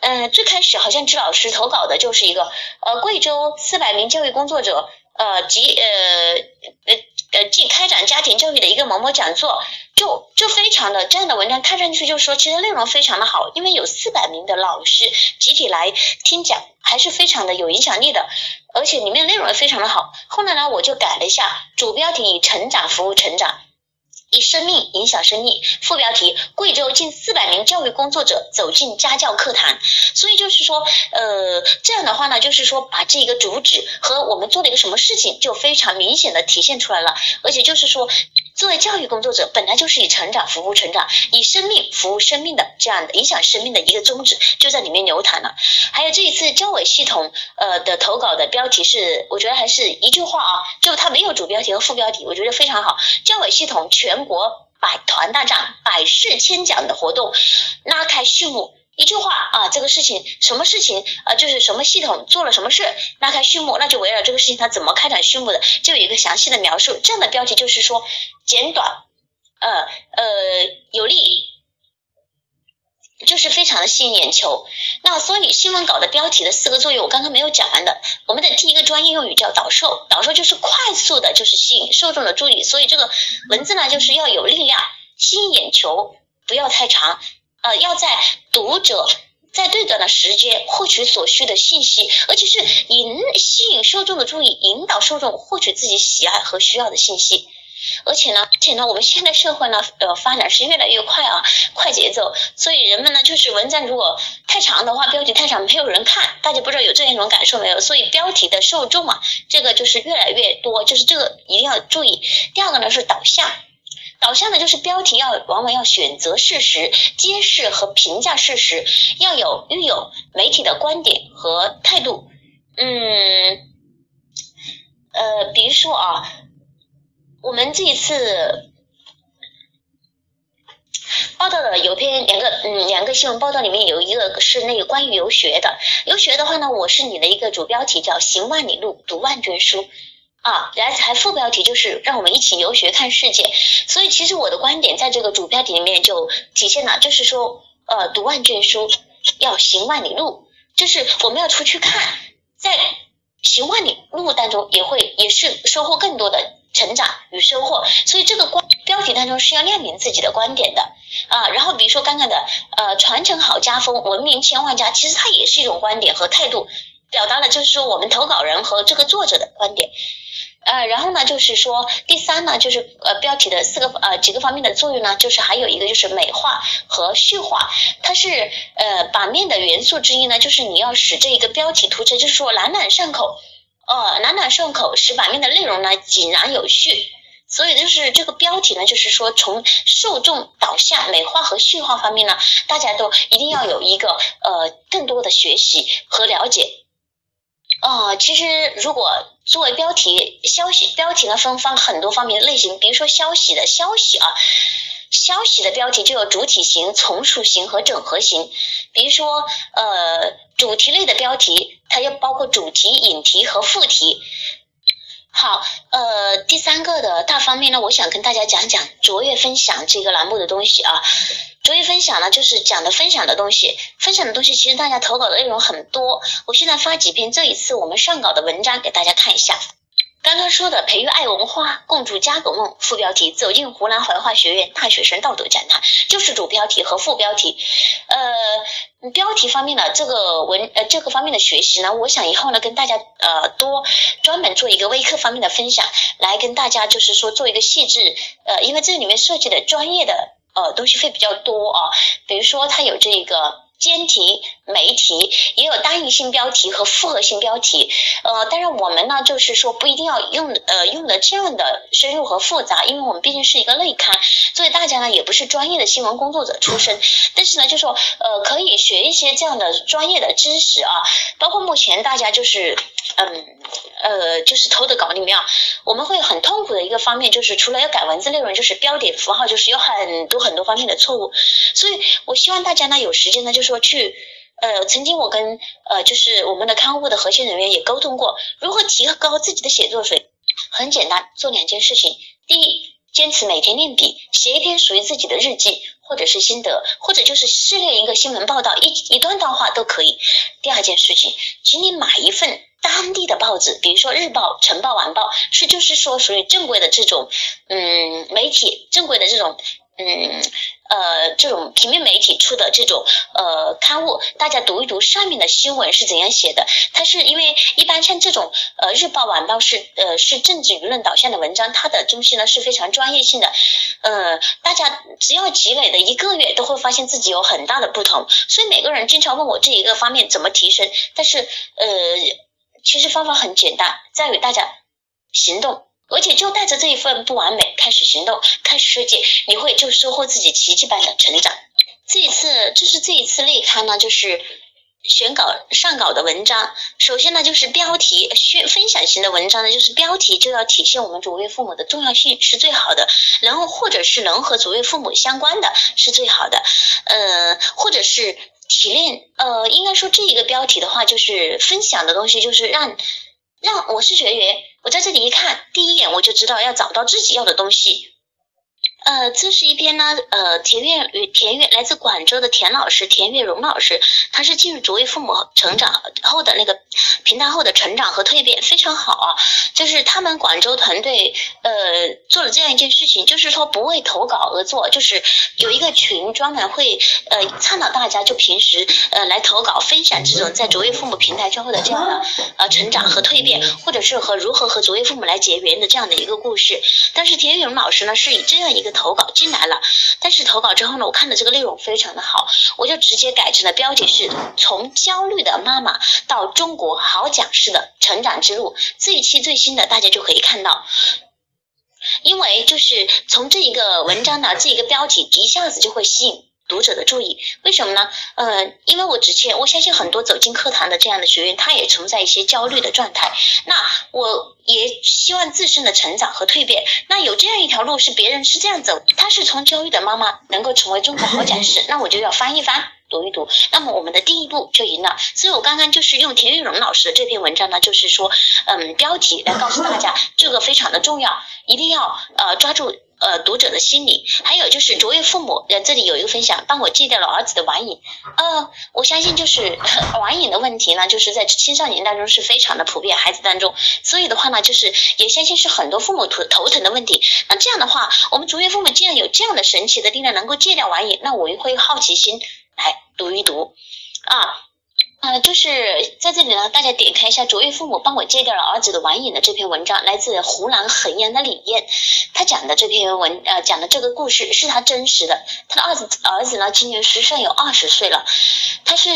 嗯，最开始好像朱老师投稿的就是一个呃，贵州四百名教育工作者呃及呃呃呃即开展家庭教育的一个某某讲座，就就非常的这样的文章看上去就说其实内容非常的好，因为有四百名的老师集体来听讲，还是非常的有影响力的，而且里面内容也非常的好。后来呢，我就改了一下主标题，以成长服务成长。以生命影响生命，副标题：贵州近四百名教育工作者走进家教课堂。所以就是说，呃，这样的话呢，就是说把这个主旨和我们做了一个什么事情，就非常明显的体现出来了。而且就是说，作为教育工作者，本来就是以成长服务成长，以生命服务生命的这样的影响生命的一个宗旨，就在里面流淌了。还有这一次教委系统呃的投稿的标题是，我觉得还是一句话啊，就它没有主标题和副标题，我觉得非常好。教委系统全。国百团大战、百事千奖的活动拉开序幕，一句话啊，这个事情什么事情啊，就是什么系统做了什么事拉开序幕，那就围绕这个事情它怎么开展序幕的，就有一个详细的描述。这样的标题就是说简短，呃呃有力。就是非常的吸引眼球，那所以新闻稿的标题的四个作用我刚刚没有讲完的。我们的第一个专业用语叫导受，导受就是快速的，就是吸引受众的注意。所以这个文字呢，就是要有力量，吸引眼球，不要太长，呃，要在读者在最短的时间获取所需的信息，而且是引吸引受众的注意，引导受众获取自己喜爱和需要的信息。而且呢，而且呢，我们现在社会呢，呃，发展是越来越快啊，快节奏，所以人们呢，就是文章如果太长的话，标题太长，没有人看，大家不知道有这样一种感受没有？所以标题的受众啊，这个就是越来越多，就是这个一定要注意。第二个呢是导向，导向呢就是标题要往往要选择事实，揭示和评价事实，要有拥有媒体的观点和态度。嗯，呃，比如说啊。我们这一次报道的有篇两个嗯两个新闻报道里面有一个是那个关于游学的，游学的话呢，我是你的一个主标题叫行万里路，读万卷书啊，来还副标题就是让我们一起游学看世界。所以其实我的观点在这个主标题里面就体现了，就是说呃读万卷书要行万里路，就是我们要出去看，在行万里路当中也会也是收获更多的。成长与收获，所以这个观标题当中是要亮明自己的观点的啊。然后比如说刚刚的呃传承好家风，文明千万家，其实它也是一种观点和态度，表达了就是说我们投稿人和这个作者的观点。呃，然后呢就是说第三呢就是呃标题的四个呃几个方面的作用呢，就是还有一个就是美化和序化，它是呃版面的元素之一呢，就是你要使这一个标题图层就是说朗朗上口。哦，朗朗上口，使版面的内容呢井然有序，所以就是这个标题呢，就是说从受众导向、美化和序化方面呢，大家都一定要有一个呃更多的学习和了解。啊，其实如果作为标题消息标题呢，分分很多方面的类型，比如说消息的消息啊。消息的标题就有主体型、从属型和整合型。比如说，呃，主题类的标题，它又包括主题、引题和副题。好，呃，第三个的大方面呢，我想跟大家讲讲卓越分享这个栏目的东西啊。卓越分享呢，就是讲的分享的东西，分享的东西其实大家投稿的内容很多。我现在发几篇这一次我们上稿的文章给大家看一下。刚刚说的培育爱文化，共筑家国梦，副标题走进湖南怀化学院大学生道德讲堂，就是主标题和副标题。呃，标题方面的这个文呃这个方面的学习呢，我想以后呢跟大家呃多专门做一个微课方面的分享，来跟大家就是说做一个细致呃，因为这里面涉及的专业的呃东西会比较多啊，比如说它有这个。兼题、媒题也有单一性标题和复合性标题，呃，当然我们呢就是说不一定要用呃用的这样的深入和复杂，因为我们毕竟是一个内刊，所以大家呢也不是专业的新闻工作者出身，但是呢就说呃可以学一些这样的专业的知识啊，包括目前大家就是嗯呃就是投的稿里面啊，我们会很痛苦的一个方面就是除了要改文字内容，就是标点符号就是有很多很多方面的错误，所以我希望大家呢有时间呢就。说去，呃，曾经我跟呃，就是我们的刊物的核心人员也沟通过，如何提高自己的写作水平很简单，做两件事情。第一，坚持每天练笔，写一篇属于自己的日记，或者是心得，或者就是试练一个新闻报道，一一段段话都可以。第二件事情，请你买一份当地的报纸，比如说日报、晨报、晚报，是就是说属于正规的这种，嗯，媒体正规的这种。嗯，呃，这种平面媒体出的这种呃刊物，大家读一读上面的新闻是怎样写的。它是因为一般像这种呃日报、晚报是呃是政治舆论导向的文章，它的东西呢是非常专业性的。呃，大家只要积累的一个月，都会发现自己有很大的不同。所以每个人经常问我这一个方面怎么提升，但是呃，其实方法很简单，在于大家行动。而且就带着这一份不完美开始行动，开始设计，你会就收获自己奇迹般的成长。这一次，这是这一次内刊呢，就是选稿上稿的文章。首先呢，就是标题宣分享型的文章呢，就是标题就要体现我们卓越父母的重要性是最好的，然后或者是能和卓越父母相关的是最好的，呃，或者是提炼，呃，应该说这一个标题的话，就是分享的东西，就是让。让我是学员，我在这里一看，第一眼我就知道要找到自己要的东西。呃，这是一篇呢，呃，田月与田月来自广州的田老师，田月荣老师，他是进入卓越父母成长后的那个平台后的成长和蜕变非常好啊。就是他们广州团队呃做了这样一件事情，就是说不为投稿而做，就是有一个群专门会呃倡导大家就平时呃来投稿分享这种在卓越父母平台之后的这样的呃成长和蜕变，或者是和如何和卓越父母来结缘的这样的一个故事。但是田月荣老师呢是以这样一个。投稿进来了，但是投稿之后呢，我看的这个内容非常的好，我就直接改成了标题是从焦虑的妈妈到中国好讲师的成长之路。这一期最新的大家就可以看到，因为就是从这一个文章的这一个标题一下子就会吸引。读者的注意，为什么呢？呃，因为我之前我相信很多走进课堂的这样的学员，他也存在一些焦虑的状态。那我也希望自身的成长和蜕变。那有这样一条路是别人是这样走，他是从焦虑的妈妈能够成为中国好讲师，<laughs> 那我就要翻一翻，读一读。那么我们的第一步就赢了。所以我刚刚就是用田玉荣老师的这篇文章呢，就是说，嗯，标题来告诉大家，这个非常的重要，一定要呃抓住。呃，读者的心理，还有就是卓越父母，呃，这里有一个分享，帮我戒掉了儿子的网瘾。呃，我相信就是 <laughs> 网瘾的问题呢，就是在青少年当中是非常的普遍，孩子当中，所以的话呢，就是也相信是很多父母头头疼的问题。那这样的话，我们卓越父母既然有这样的神奇的力量能够戒掉网瘾，那我也会好奇心来读一读啊。呃，就是在这里呢，大家点开一下卓越父母帮我戒掉了儿子的网瘾的这篇文章，来自湖南衡阳的李艳，他讲的这篇文呃讲的这个故事是他真实的，他的儿子儿子呢今年实际上有二十岁了，他是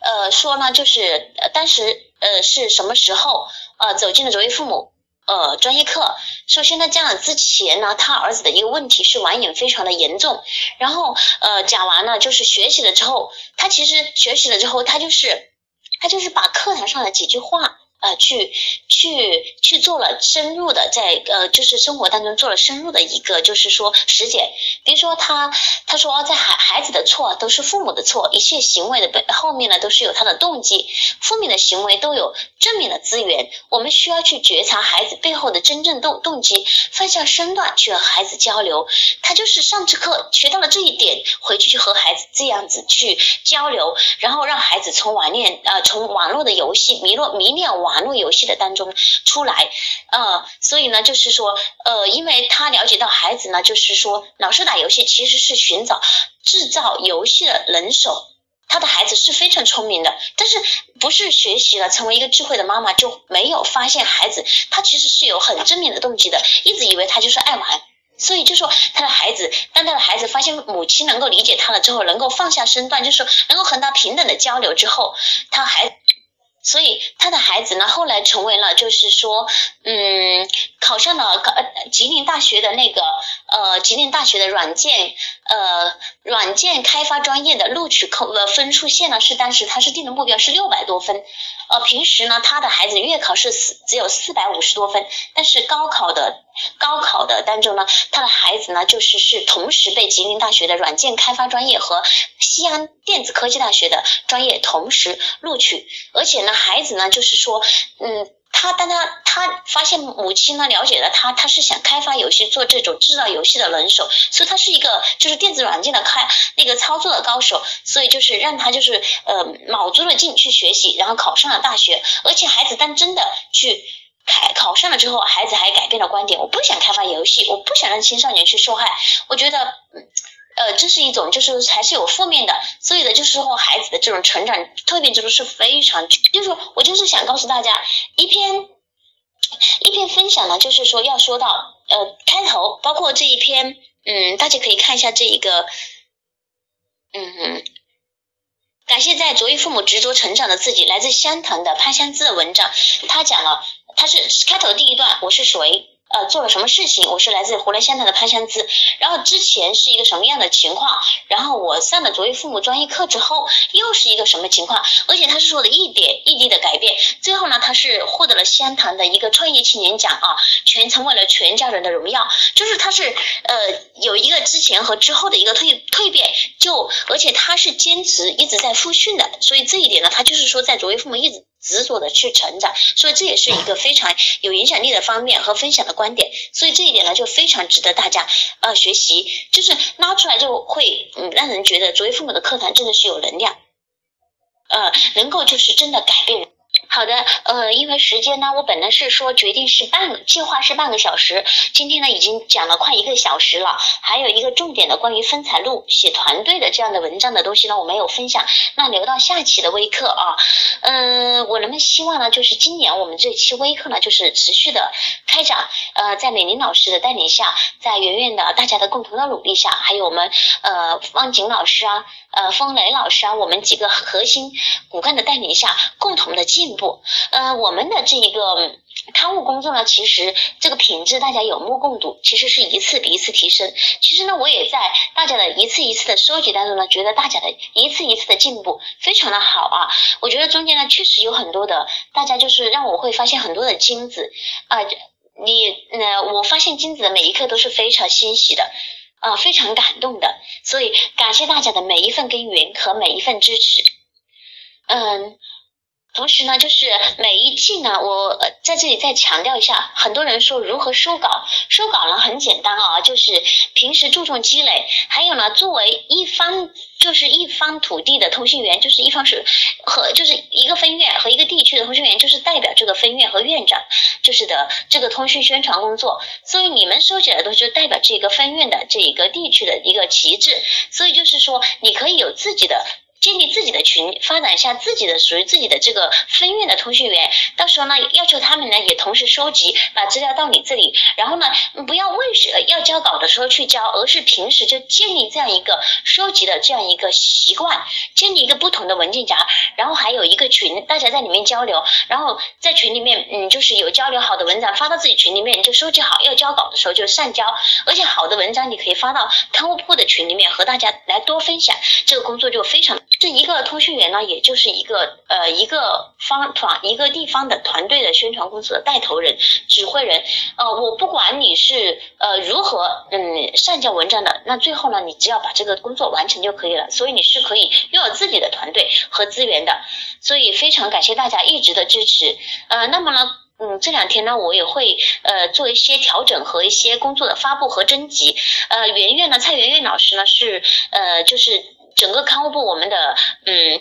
呃说呢就是呃当时呃是什么时候呃走进了卓越父母。呃，专业课，首先呢，讲了之前呢，他儿子的一个问题是网瘾非常的严重，然后呃，讲完了就是学习了之后，他其实学习了之后，他就是他就是把课堂上的几句话。呃，去去去做了深入的，在呃，就是生活当中做了深入的一个，就是说实践。比如说他他说，在孩孩子的错都是父母的错，一切行为的背后面呢都是有他的动机，负面的行为都有正面的资源。我们需要去觉察孩子背后的真正动动机，放下身段去和孩子交流。他就是上次课学到了这一点，回去就和孩子这样子去交流，然后让孩子从网恋呃从网络的游戏迷落迷恋网。网络游戏的当中出来，呃，所以呢，就是说，呃，因为他了解到孩子呢，就是说，老是打游戏其实是寻找制造游戏的人手。他的孩子是非常聪明的，但是不是学习了成为一个智慧的妈妈就没有发现孩子他其实是有很正面的动机的，一直以为他就是爱玩，所以就说他的孩子，当他的孩子发现母亲能够理解他了之后，能够放下身段，就是说能够和他平等的交流之后，他还。所以他的孩子呢，后来成为了，就是说，嗯，考上了考吉林大学的那个，呃，吉林大学的软件，呃，软件开发专业的录取扣呃分数线呢，是当时他是定的目标是六百多分，呃，平时呢，他的孩子月考是四只有四百五十多分，但是高考的。高考的当中呢，他的孩子呢，就是是同时被吉林大学的软件开发专业和西安电子科技大学的专业同时录取，而且呢，孩子呢，就是说，嗯，他当他他发现母亲呢了解了他，他是想开发游戏，做这种制造游戏的能手，所以他是一个就是电子软件的开那个操作的高手，所以就是让他就是呃卯足了劲去学习，然后考上了大学，而且孩子当真的去。考考上了之后，孩子还改变了观点。我不想开发游戏，我不想让青少年去受害。我觉得，呃，这是一种就是还是有负面的。所以的就是说，孩子的这种成长蜕变之路是非常，就是我就是想告诉大家，一篇一篇分享呢，就是说要说到呃开头，包括这一篇，嗯，大家可以看一下这一个，嗯。感谢在卓越父母执着成长的自己，来自湘潭的潘香姿的文章，他讲了，他是开头第一段，我是谁？呃，做了什么事情？我是来自湖南湘潭的潘湘姿，然后之前是一个什么样的情况？然后我上了卓越父母专业课之后，又是一个什么情况？而且他是说的一点一滴的改变，最后呢，他是获得了湘潭的一个创业青年奖啊，全成为了全家人的荣耀。就是他是呃有一个之前和之后的一个蜕蜕变，就而且他是坚持一直在复训的，所以这一点呢，他就是说在卓越父母一直。执着的去成长，所以这也是一个非常有影响力的方面和分享的观点，所以这一点呢就非常值得大家呃学习，就是拉出来就会嗯让人觉得作为父母的课堂真的是有能量，呃能够就是真的改变。好的，呃，因为时间呢，我本来是说决定是半计划是半个小时，今天呢已经讲了快一个小时了，还有一个重点的关于分财路写团队的这样的文章的东西呢，我没有分享，那留到下期的微课啊，嗯，我能不能希望呢，就是今年我们这期微课呢，就是持续的开展，呃，在美玲老师的带领下，在圆圆的大家的共同的努力下，还有我们呃汪景老师啊。呃，风雷老师啊，我们几个核心骨干的带领下，共同的进步。不呃，我们的这一个刊物工作呢，其实这个品质大家有目共睹，其实是一次比一次提升。其实呢，我也在大家的一次一次的收集当中呢，觉得大家的一次一次的进步非常的好啊。我觉得中间呢，确实有很多的，大家就是让我会发现很多的金子啊。你呃，我发现金子的每一刻都是非常欣喜的。啊，非常感动的，所以感谢大家的每一份耕耘和每一份支持。嗯，同时呢，就是每一季呢，我在这里再强调一下，很多人说如何收稿，收稿呢很简单啊，就是平时注重积累，还有呢，作为一方。就是一方土地的通讯员，就是一方是和就是一个分院和一个地区的通讯员，就是代表这个分院和院长，就是的这个通讯宣传工作。所以你们收集的东西就代表这个分院的这一个地区的一个旗帜。所以就是说，你可以有自己的。建立自己的群，发展一下自己的属于自己的这个分院的通讯员。到时候呢，要求他们呢也同时收集，把资料到你这里。然后呢，不要为什要交稿的时候去交，而是平时就建立这样一个收集的这样一个习惯，建立一个不同的文件夹。然后还有一个群，大家在里面交流。然后在群里面，嗯，就是有交流好的文章发到自己群里面，你就收集好，要交稿的时候就上交。而且好的文章你可以发到刊物铺的群里面，和大家来多分享。这个工作就非常。这一个通讯员呢，也就是一个呃一个方团一个地方的团队的宣传公司的带头人、指挥人。呃，我不管你是呃如何嗯上交文章的，那最后呢，你只要把这个工作完成就可以了。所以你是可以拥有自己的团队和资源的。所以非常感谢大家一直的支持。呃，那么呢，嗯，这两天呢，我也会呃做一些调整和一些工作的发布和征集。呃，圆圆呢，蔡圆圆老师呢是呃就是。整个康复部，我们的嗯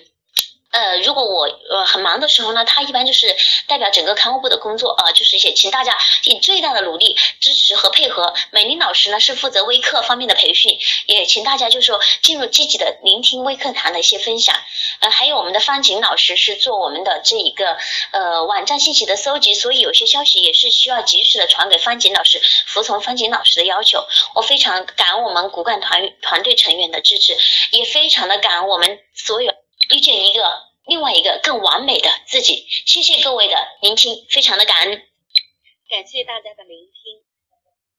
呃，如果我呃很忙的时候呢，他一般就是代表整个看护部的工作啊，就是也请大家尽最大的努力支持和配合。美玲老师呢是负责微课方面的培训，也请大家就说进入积极的聆听微课堂的一些分享。呃，还有我们的方景老师是做我们的这一个呃网站信息的搜集，所以有些消息也是需要及时的传给方景老师，服从方景老师的要求。我非常感恩我们骨干团团队成员的支持，也非常的感恩我们所有。遇见一个另外一个更完美的自己，谢谢各位的聆听，非常的感恩，感谢大家的聆听。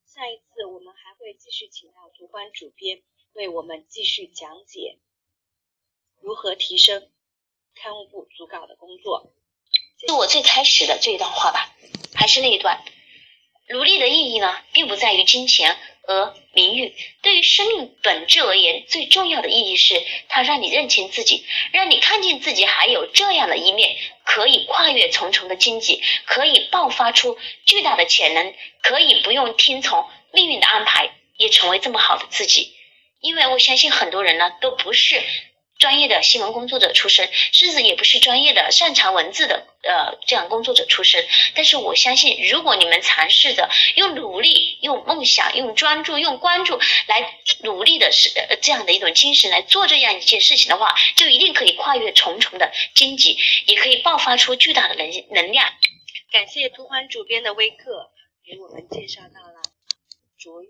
下一次我们还会继续请到图关主编为我们继续讲解如何提升刊物部组稿的工作。就我最开始的这一段话吧，还是那一段，努力的意义呢，并不在于金钱。和名誉对于生命本质而言，最重要的意义是它让你认清自己，让你看见自己还有这样的一面，可以跨越重重的荆棘，可以爆发出巨大的潜能，可以不用听从命运的安排，也成为这么好的自己。因为我相信很多人呢，都不是。专业的新闻工作者出身，甚至也不是专业的擅长文字的呃这样工作者出身。但是我相信，如果你们尝试着用努力、用梦想、用专注、用关注来努力的是呃这样的一种精神来做这样一件事情的话，就一定可以跨越重重的荆棘，也可以爆发出巨大的能能量。感谢图欢主编的微课，给我们介绍到了卓越。